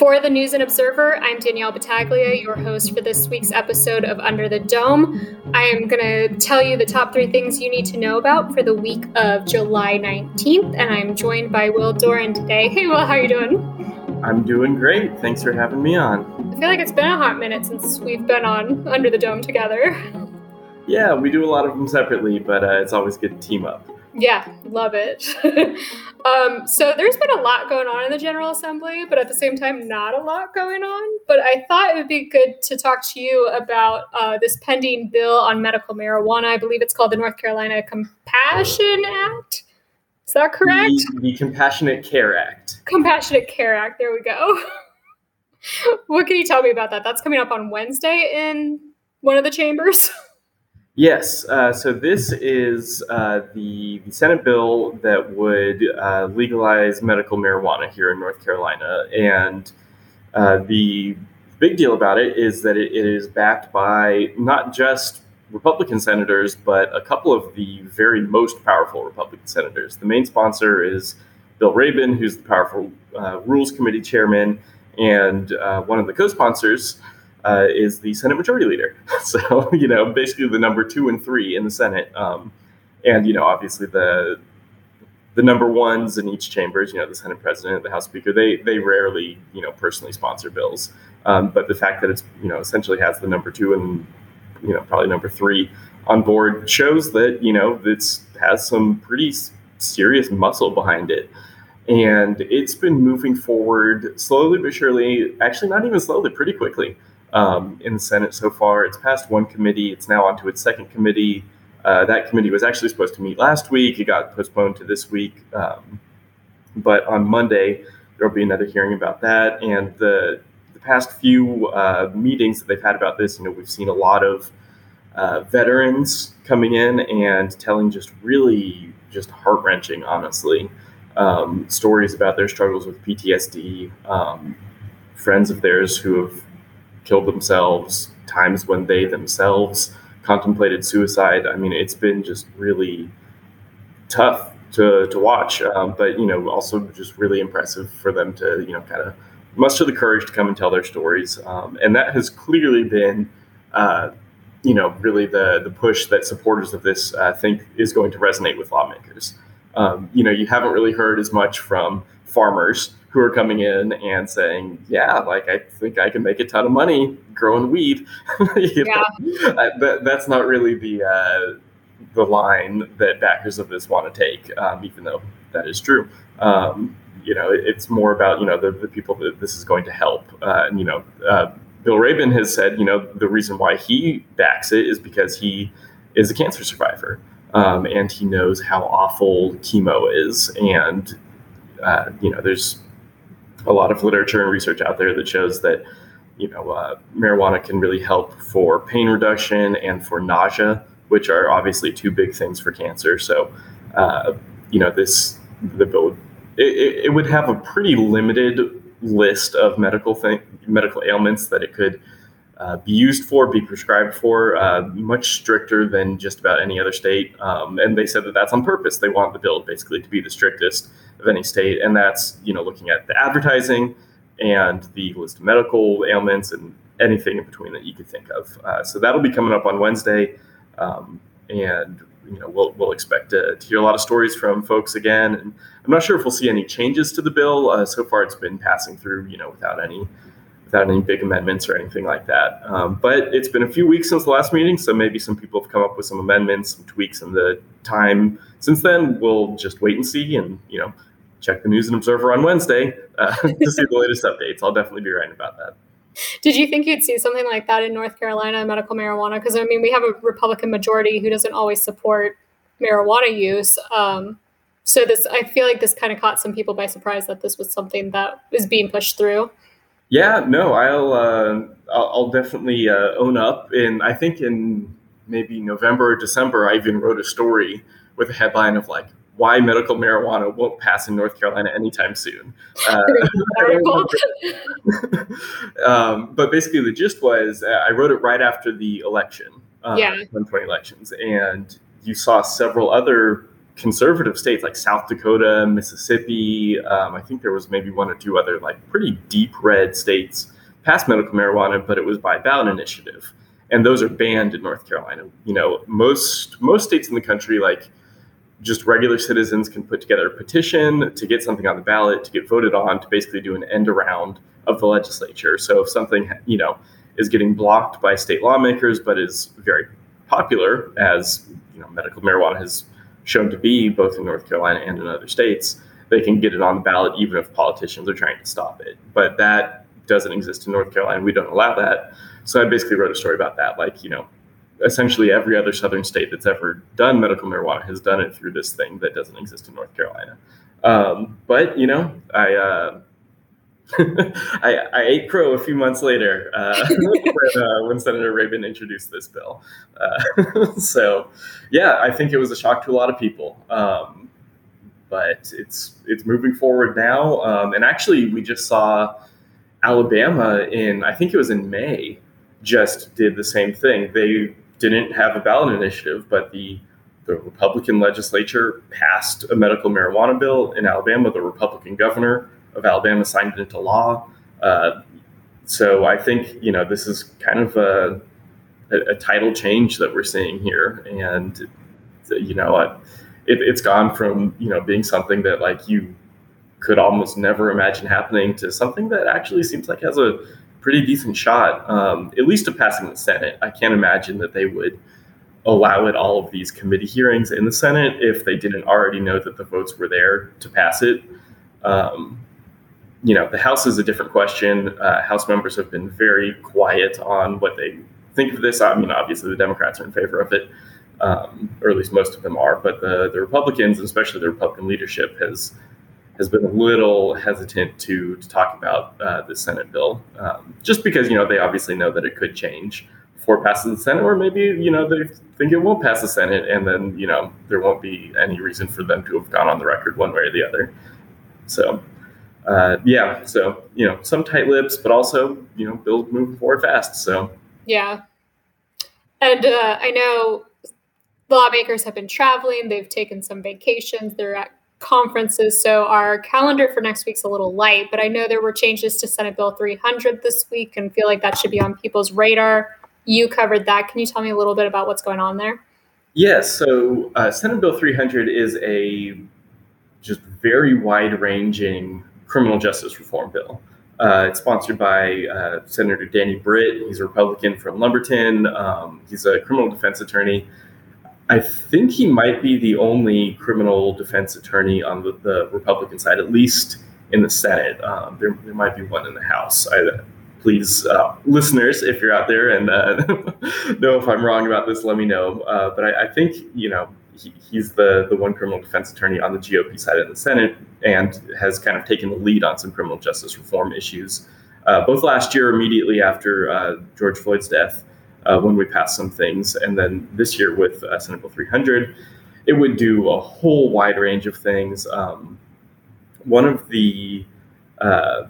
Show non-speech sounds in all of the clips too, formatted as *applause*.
For the News and Observer, I'm Danielle Battaglia, your host for this week's episode of Under the Dome. I am going to tell you the top three things you need to know about for the week of July 19th, and I'm joined by Will Doran today. Hey, Will, how are you doing? I'm doing great. Thanks for having me on. I feel like it's been a hot minute since we've been on Under the Dome together. Yeah, we do a lot of them separately, but uh, it's always good to team up. Yeah, love it. *laughs* um, so there's been a lot going on in the General Assembly, but at the same time, not a lot going on. But I thought it would be good to talk to you about uh, this pending bill on medical marijuana. I believe it's called the North Carolina Compassion Act. Is that correct? The, the Compassionate Care Act. Compassionate Care Act. There we go. *laughs* what can you tell me about that? That's coming up on Wednesday in one of the chambers. *laughs* Yes. Uh, so this is uh, the, the, Senate bill that would uh, legalize medical marijuana here in North Carolina. And uh, the big deal about it is that it, it is backed by not just Republican senators, but a couple of the very most powerful Republican senators. The main sponsor is Bill Rabon, who's the powerful uh, Rules Committee chairman, and uh, one of the co sponsors uh, is the Senate Majority Leader. *laughs* So, you know, basically the number two and three in the Senate. Um, and, you know, obviously the the number ones in each chambers, you know, the Senate President, the House Speaker, they they rarely, you know, personally sponsor bills. Um, but the fact that it's, you know, essentially has the number two and, you know, probably number three on board shows that, you know, it's has some pretty serious muscle behind it and it's been moving forward slowly but surely actually not even slowly pretty quickly um, in the Senate so far. It's passed one committee. It's now on to its second committee. Uh, that committee was actually supposed to meet last week. It got postponed to this week. Um, but on Monday, there will be another hearing about that. And the, the past few uh, meetings that they've had about this, you know, we've seen a lot of uh, veterans coming in and telling just really just heart wrenching, honestly, um, stories about their struggles with PTSD. Um, friends of theirs who have killed themselves, times when they themselves contemplated suicide. I mean, it's been just really tough to, to watch, um, but you know, also just really impressive for them to you know kind of muster the courage to come and tell their stories, um, and that has clearly been. Uh, you know, really the the push that supporters of this uh, think is going to resonate with lawmakers. Um, you know, you haven't really heard as much from farmers who are coming in and saying, "Yeah, like I think I can make a ton of money growing weed." *laughs* yeah. that, that's not really the uh, the line that backers of this want to take, um, even though that is true. Um, you know, it, it's more about you know the, the people that this is going to help. Uh, and you know, uh, Bill Rabon has said, you know, the reason why he backs it is because he is a cancer survivor. Um, and he knows how awful chemo is, and uh, you know, there's a lot of literature and research out there that shows that you know uh, marijuana can really help for pain reduction and for nausea, which are obviously two big things for cancer. So uh, you know this the bill it, it, would have a pretty limited list of medical medical ailments that it could uh, be used for, be prescribed for, uh, much stricter than just about any other state. Um, and they said that that's on purpose. They want the bill basically to be the strictest of any state, and that's you know looking at the advertising and the list of medical ailments and anything in between that you could think of. Uh, so that'll be coming up on Wednesday, um, and you know we'll, we'll expect to, to, hear a lot of stories from folks again. And I'm not sure if we'll see any changes to the bill. Uh, so far, it's been passing through you know without any without any big amendments or anything like that. Um, but it's been a few weeks since the last meeting, so maybe some people have come up with some amendments, some tweaks in the time since then. We'll just wait and see, and you know, check the News and Observer on Wednesday uh, *laughs* to see the latest updates. I'll definitely be writing about that. Did you think you'd see something like that in North Carolina, medical marijuana? Because I mean, we have a Republican majority who doesn't always support marijuana use. Um, so this, I feel like this kind of caught some people by surprise that this was something that was being pushed through. Yeah, no, I'll uh, I'll, I'll, definitely uh, own up. And I think in maybe November or December, I even wrote a story with a headline of like why medical marijuana won't pass in North Carolina anytime soon. Uh, *laughs* *laughs* um, but basically, the gist was uh, I wrote it right after the election, uh, yeah. 2020 elections, and you saw several other conservative states like South Dakota, Mississippi. Um, I think there was maybe one or two other like pretty deep red states passed medical marijuana, but it was by ballot initiative, and those are banned in North Carolina. You know, most most states in the country like just regular citizens can put together a petition to get something on the ballot to get voted on to basically do an end around of the legislature. So if something you know is getting blocked by state lawmakers, but is very popular as you know medical marijuana has shown to be both in North Carolina and in other states, they can get it on the ballot even if politicians are trying to stop it. But that doesn't exist in North Carolina. We don't allow that. So I basically wrote a story about that. Like, you know, essentially every other southern state that's ever done medical marijuana has done it through this thing that doesn't exist in North Carolina. Um, but, you know, I. Uh, *laughs* I, I, ate crow a few months later uh, *laughs* when, uh, when, Senator Rabon introduced this bill. Uh, *laughs* so, yeah, I think it was a shock to a lot of people. Um, but it's it's moving forward now. Um, and actually, we just saw Alabama in I think it was in May just did the same thing. They didn't have a ballot initiative, but the the Republican legislature passed a medical marijuana bill in Alabama. The Republican governor of Alabama signed it into law. Uh, so I think you know this is kind of a, a, a title change that we're seeing here, and you know it, it's gone from you know being something that like you could almost never imagine happening to something that actually seems like has a pretty decent shot, um, at least of passing the Senate. I can't imagine that they would allow it all of these committee hearings in the Senate if they didn't already know that the votes were there to pass it. Um, you know, the House is a different question. Uh, House members have been very quiet on what they think of this. I mean, obviously, the Democrats are in favor of it, um, or at least most of them are. But the, the Republicans, especially the Republican leadership, has has been a little hesitant to to talk about uh, the Senate bill, um, just because you know they obviously know that it could change before it passes the Senate, or maybe you know they think it won't pass the Senate, and then you know there won't be any reason for them to have gone on the record one way or the other. So uh, yeah, so you know, some tight lips, but also you know, Bill moving forward fast. So yeah, and uh, I know lawmakers have been traveling; they've taken some vacations. They're at conferences, so our calendar for next week's a little light. But I know there were changes to Senate Bill 300 this week, and feel like that should be on people's radar. You covered that. Can you tell me a little bit about what's going on there? Yes. So uh, Senate Bill 300 is a just very wide-ranging criminal justice reform bill. Uh, it's sponsored by uh, Senator Danny Britt. He's a Republican from Lumberton. Um, he's a criminal defense attorney. I think he might be the only criminal defense attorney on the, the Republican side, at least in the Senate. Um, there, there, might be one in the House. I, please, uh, listeners, if you're out there and uh, *laughs* know if I'm wrong about this, let me know. Uh, but I, I, think you know he, he's the the one criminal defense attorney on the GOP side in the Senate and has kind of taken the lead on some criminal justice reform issues. Uh, both last year, immediately after uh, George Floyd's death, uh, when we passed some things, and then this year with uh, Senate Bill 300, it would do a whole wide range of things. Um, one of the uh,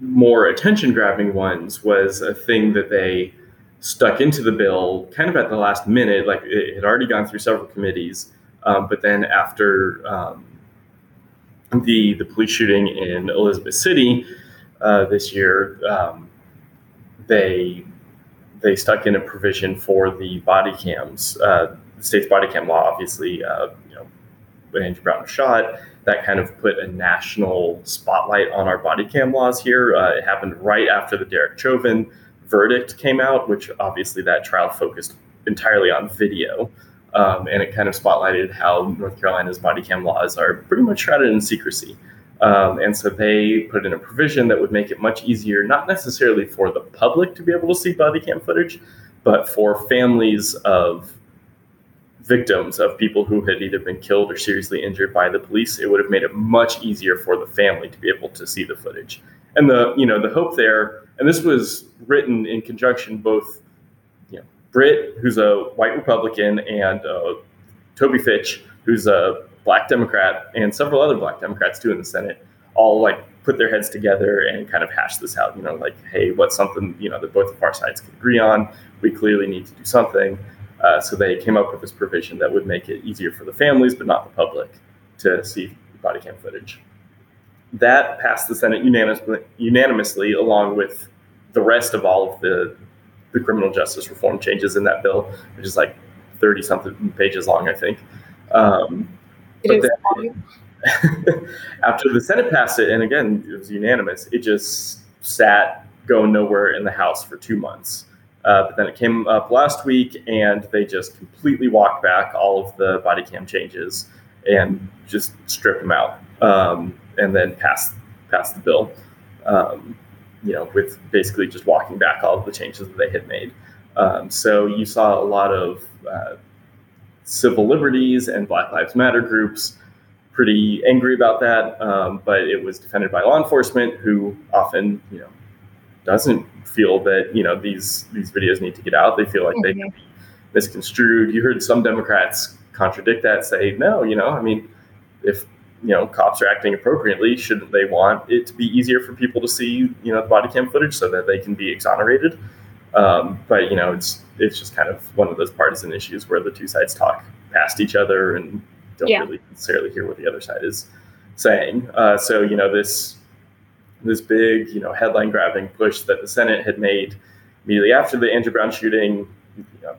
more attention grabbing ones was a thing that they stuck into the bill kind of at the last minute. Like it had already gone through several committees, um, but then after um, the the police shooting in Elizabeth City uh, this year, um, they they stuck in a provision for the body cams. Uh, the state's body cam law, obviously, uh, you know, when Andrew Brown was shot, that kind of put a national spotlight on our body cam laws here. Uh, it happened right after the Derek Chauvin verdict came out, which obviously that trial focused entirely on video. Um, and it kind of spotlighted how North Carolina's body cam laws are pretty much shrouded in secrecy. Um, and so they put in a provision that would make it much easier, not necessarily for the public to be able to see body cam footage, but for families of victims of people who had either been killed or seriously injured by the police. It would have made it much easier for the family to be able to see the footage. And the you know the hope there and this was written in conjunction both, you know, Britt, who's a white Republican, and uh, Toby Fitch, who's a black Democrat, and several other black Democrats too in the Senate, all like put their heads together and kind of hash this out. You know, like, hey, what's something you know that both of our sides can agree on? We clearly need to do something. Uh, so they came up with this provision that would make it easier for the families, but not the public, to see body cam footage. That passed the Senate unanimously, unanimously along with the rest of all of the, the criminal justice reform changes in that bill, which is like 30 something pages long, I think. Um, It is then- *laughs* after the Senate passed it, and again, it was unanimous, it just sat going nowhere in the House for two months. Uh, but then it came up last week, and they just completely walked back all of the body cam changes and just stripped them out, um, and then passed passed the bill. Um, you know, with basically just walking back all of the changes that they had made. Um, so you saw a lot of uh, civil liberties and Black Lives Matter groups pretty angry about that, um, but it was defended by law enforcement, who often, you know, doesn't feel that you know these these videos need to get out. They feel like they can be misconstrued. You heard some Democrats contradict that, say, no, you know, I mean, if you know cops are acting appropriately, shouldn't they want it to be easier for people to see you know the body cam footage so that they can be exonerated? Um, but you know, it's it's just kind of one of those partisan issues where the two sides talk past each other and don't Yeah. really necessarily hear what the other side is saying. Uh, so you know this this big you know headline grabbing push that the Senate had made immediately after the Andrew Brown shooting, you know,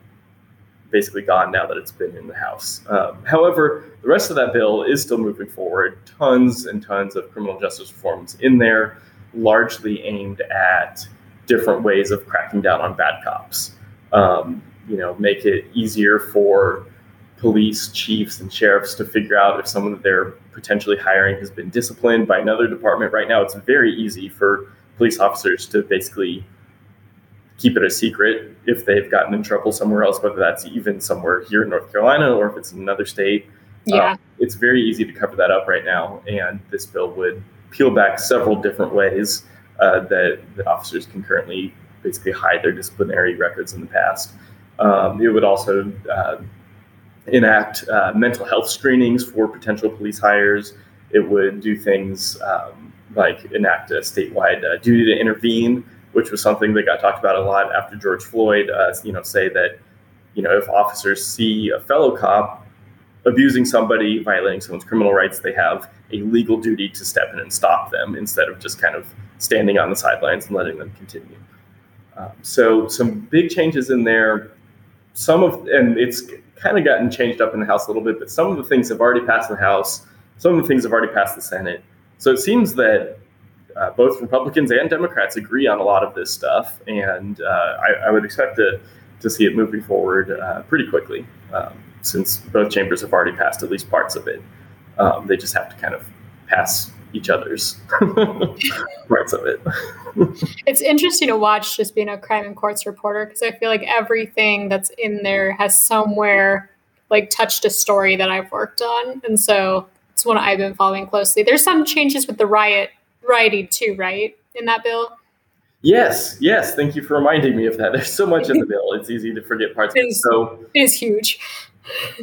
basically gone now that it's been in the House. Um, however, the rest of that bill is still moving forward. Tons and tons of criminal justice reforms in there, largely aimed at different ways of cracking down on bad cops. Um, you know, make it easier for police chiefs and sheriffs to figure out if someone that they're potentially hiring has been disciplined by another department. Right now, it's very easy for police officers to basically keep it a secret if they've gotten in trouble somewhere else, whether that's even somewhere here in North Carolina or if it's in another state. Yeah. Uh, it's very easy to cover that up right now, and this bill would peel back several different ways uh, that, that officers can currently basically hide their disciplinary records in the past. Um, it would also uh, enact uh, mental health screenings for potential police hires. It would do things um, like enact a statewide uh, duty to intervene, which was something that got talked about a lot after George Floyd. Uh, you know, say that you know if officers see a fellow cop abusing somebody, violating someone's criminal rights, they have a legal duty to step in and stop them instead of just kind of standing on the sidelines and letting them continue. Um, so some big changes in there. Some of and it's kind of gotten changed up in the House a little bit, but some of the things have already passed the House. Some of the things have already passed the Senate. So it seems that uh, both Republicans and Democrats agree on a lot of this stuff, and uh, I, I would expect to to see it moving forward uh, pretty quickly, um, since both chambers have already passed at least parts of it. Um, they just have to kind of pass each other's *laughs* parts of it. *laughs* It's interesting to watch just being a crime and courts reporter because I feel like everything that's in there has somewhere like touched a story that I've worked on. And so it's one I've been following closely. There's some changes with the riot rioting too, right? In that bill. Yes, yes. Thank you for reminding me of that. There's so much in the bill; it's easy to forget parts. Of it. Is- So, It is huge.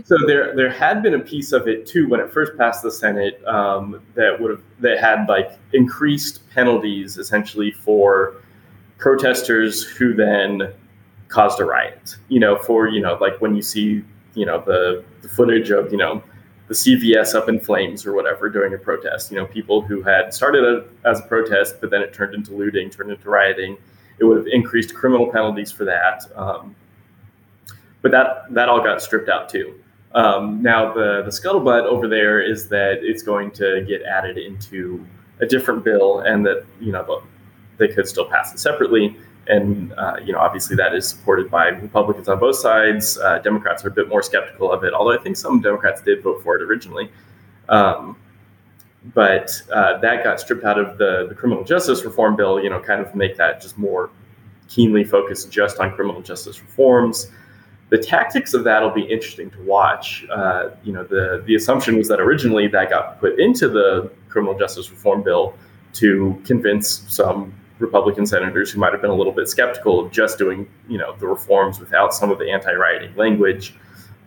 So there there had been a piece of it too when it first passed the Senate um, that would have that had like increased penalties essentially for protesters who then caused a riot. You know, for you know like when you see you know the, the footage of you know the CVS up in flames or whatever during a protest. You know, people who had started a, as a protest, but then it turned into looting, turned into rioting. It would have increased criminal penalties for that. Um, but that that all got stripped out too. Um, now the the scuttlebutt over there is that it's going to get added into a different bill, and that you know they could still pass it separately. And uh, you know, obviously, that is supported by Republicans on both sides. Uh, Democrats are a bit more skeptical of it, although I think some Democrats did vote for it originally. Um, but uh, that got stripped out of the, the criminal justice reform bill. You know, kind of make that just more keenly focused just on criminal justice reforms. The tactics of that will be interesting to watch. Uh, you know, the the assumption was that originally that got put into the criminal justice reform bill to convince some Republican senators who might have been a little bit skeptical of just doing, you know, the reforms without some of the anti-rioting language,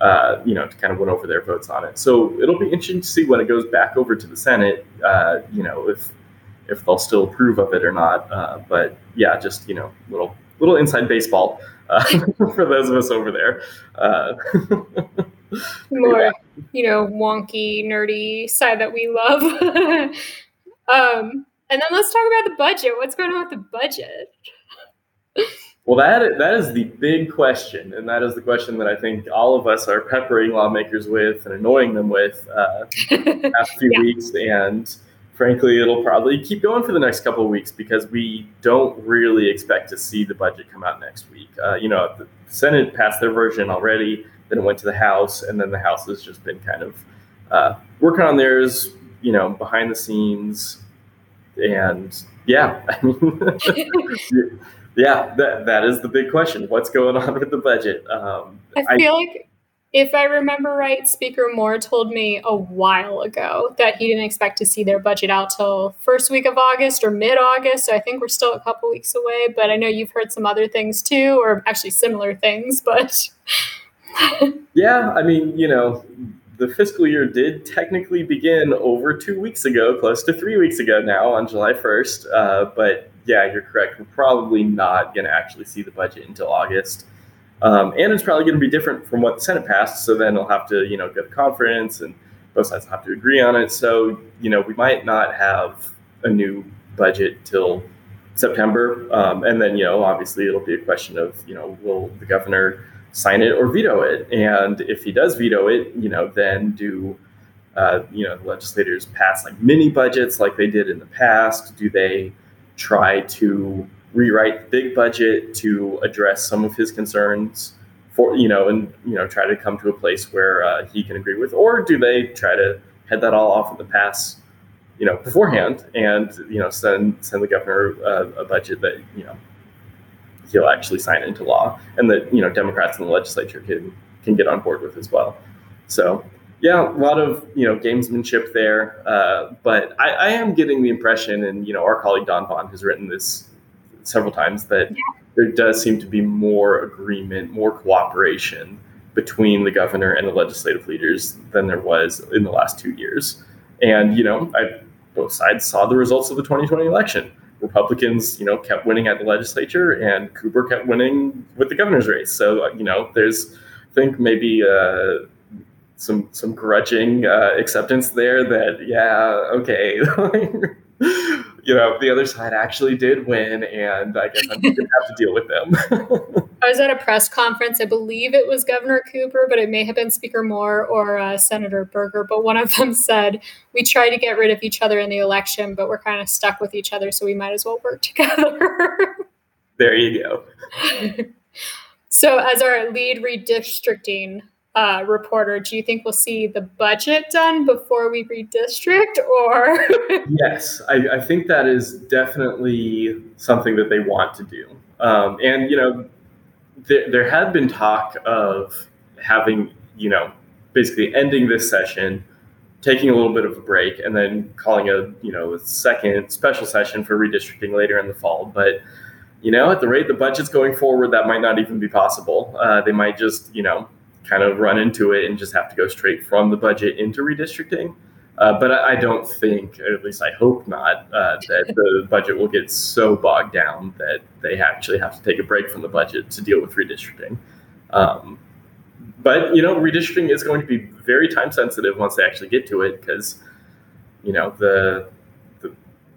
uh, you know, to kind of win over their votes on it. So it'll be interesting to see when it goes back over to the Senate, uh, you know, if if they'll still approve of it or not. Uh, but yeah, just you know, little little inside baseball uh, *laughs* for those of us over there. Uh, *laughs* More, yeah. you know, wonky, nerdy side that we love. *laughs* um, and then let's talk about the budget. What's going on with the budget? Well, that that is the big question, and that is the question that I think all of us are peppering lawmakers with and annoying them with uh, the past few yeah. weeks. And frankly, it'll probably keep going for the next couple of weeks because we don't really expect to see the budget come out next week. Uh, you know, the Senate passed their version already, then it went to the House, and then the House has just been kind of uh, working on theirs, you know, behind the scenes. And yeah, *laughs* I mean. *laughs* yeah, that that is the big question. What's going on with the budget? Um, I feel I, like, if I remember right, Speaker Moore told me a while ago that he didn't expect to see their budget out till first week of August or mid August. So I think we're still a couple weeks away. But I know you've heard some other things too, or actually similar things. But *laughs* yeah, I mean, you know, the fiscal year did technically begin over two weeks ago, close to three weeks ago now on July 1st. Uh, but yeah, you're correct. We're probably not going to actually see the budget until August. Um, and it's probably going to be different from what the Senate passed. So then they'll have to, you know, go to conference and both sides have to agree on it. So, you know, we might not have a new budget till September. Um, and then, you know, obviously it'll be a question of, you know, will the governor sign it or veto it? And if he does veto it, you know, then do, uh, you know, legislators pass like mini budgets like they did in the past? Do they try to rewrite the big budget to address some of his concerns for you know and you know try to come to a place where uh, he can agree with or do they try to head that all off in the pass you know beforehand and you know send send the governor uh, a budget that you know he'll actually sign into law and that you know democrats in the legislature can can get on board with as well. So yeah, a lot of you know gamesmanship there, uh, but I, I, am getting the impression, and you know, our colleague Dawn Vaughan has written this several times that yeah. there does seem to be more agreement, more cooperation between the governor and the legislative leaders than there was in the last two years. And you know, I, both sides saw the results of the 2020 election. Republicans, you know, kept winning at the legislature, and Cooper kept winning with the governor's race. So you know, there's I think maybe. Uh, some some grudging uh, acceptance there that yeah okay *laughs* you know the other side actually did win and i guess i'm gonna have to deal with them. *laughs* I was at a press conference. I believe it was governor cooper but it may have been speaker moore or uh, senator berger but one of them said we tried to get rid of each other in the election but we're kind of stuck with each other so we might as well work *laughs* together. There you go. *laughs* So as our lead redistricting uh, reporter, do you think we'll see the budget done before we redistrict or? *laughs* yes, I, I, think that is definitely something that they want to do. Um, and, you know, th- there had been talk of having, you know, basically ending this session, taking a little bit of a break, and then calling a, you know, a second special session for redistricting later in the fall. But, you know, at the rate the budget's going forward, that might not even be possible. Uh, they might just, you know, kind of run into it and just have to go straight from the budget into redistricting. Uh, but I, I, don't think, at least I hope not, uh, that the *laughs* budget will get so bogged down that they actually have to take a break from the budget to deal with redistricting. Um, but you know, redistricting is going to be very time sensitive once they actually get to it because you know the the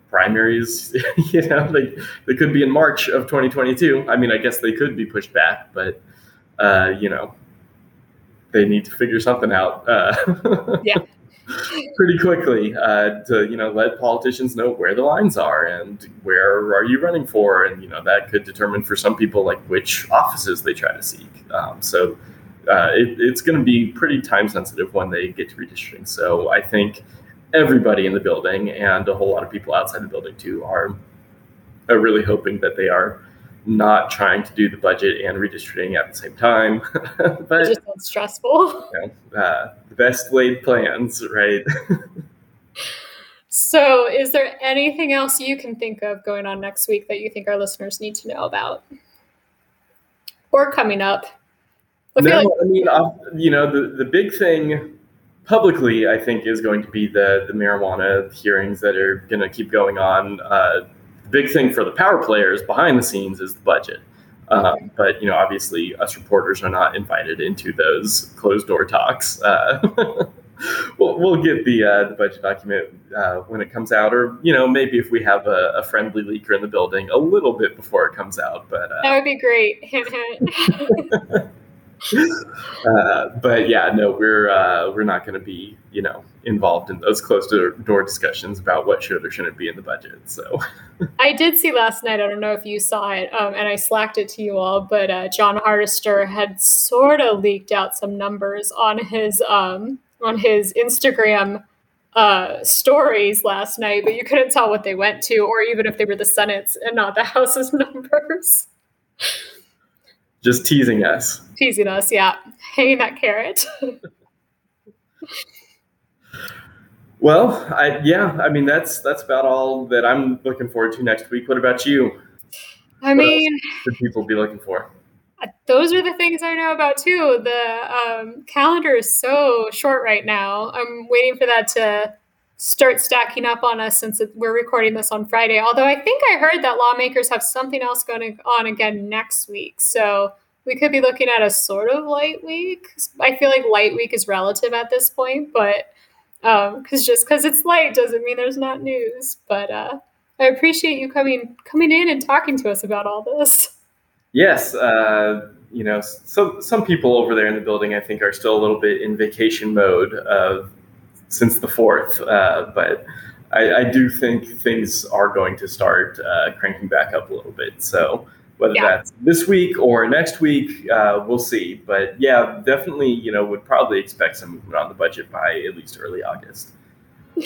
primaries, *laughs* you know, they they could be in March of 2022. I mean, I guess they could be pushed back, but uh, you know, they need to figure something out. Uh, *laughs* yeah. pretty quickly uh, to you know let politicians know where the lines are and where are you running for and you know that could determine for some people like which offices they try to seek um, so uh, it, it's going to be pretty time sensitive when they get to redistricting so i think everybody in the building and a whole lot of people outside the building too are, are really hoping that they are not trying to do the budget and redistricting at the same time. *laughs* but it just sounds stressful. You know, uh, the best laid plans, right? so, is there anything else you can think of going on next week that you think our listeners need to know about, or coming up? I no, like- I mean, uh, you know, the the big thing publicly, I think, is going to be the the marijuana hearings that are going to keep going on. Uh, the big thing for the power players behind the scenes is the budget. Um, but you know, obviously, us reporters are not invited into those closed door talks. Uh, *laughs* we'll, we'll get the uh, the budget document uh, when it comes out, or you know, maybe if we have a, a, friendly leaker in the building a little bit before it comes out. But uh, that would be great. *laughs* *laughs* Uh, but yeah, no, we're uh, we're not going to be you know involved in those closed door discussions about what should or shouldn't be in the budget. So *laughs* I did see last night. I don't know if you saw it, um, and I slacked it to you all. But uh, Jon Hardister had sort of leaked out some numbers on his um, on his Instagram uh, stories last night, but you couldn't tell what they went to, or even if they were the Senate's and not the *laughs* House's numbers. Just teasing us. Teasing us, yeah. Hanging that carrot. *laughs* well, I yeah, I mean that's that's about all that I'm looking forward to next week. What about you? I what mean, should people be looking for? those are the things I know about too. The um, calendar is so short right now. I'm waiting for that to start stacking up on us since we're recording this on Friday. Although I think I heard that lawmakers have something else going on again next week. So we could be looking at a sort of light week. I feel like light week is relative at this point, but because um, just because it's light doesn't mean there's not news. But uh, I appreciate you coming coming in and talking to us about all this. *laughs* Yes, uh, you know, some some people over there in the building, I think, are still a little bit in vacation mode uh, since the fourth. Uh, but I, I, do think things are going to start uh, cranking back up a little bit. So whether yeah. that's this week or next week, uh, we'll see. But yeah, definitely, you know, would probably expect some movement on the budget by at least early August. *laughs*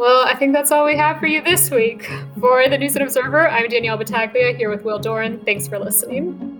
Well, I think that's all we have for you this week. For the News and Observer, I'm Danielle Battaglia here with Will Doran. Thanks for listening.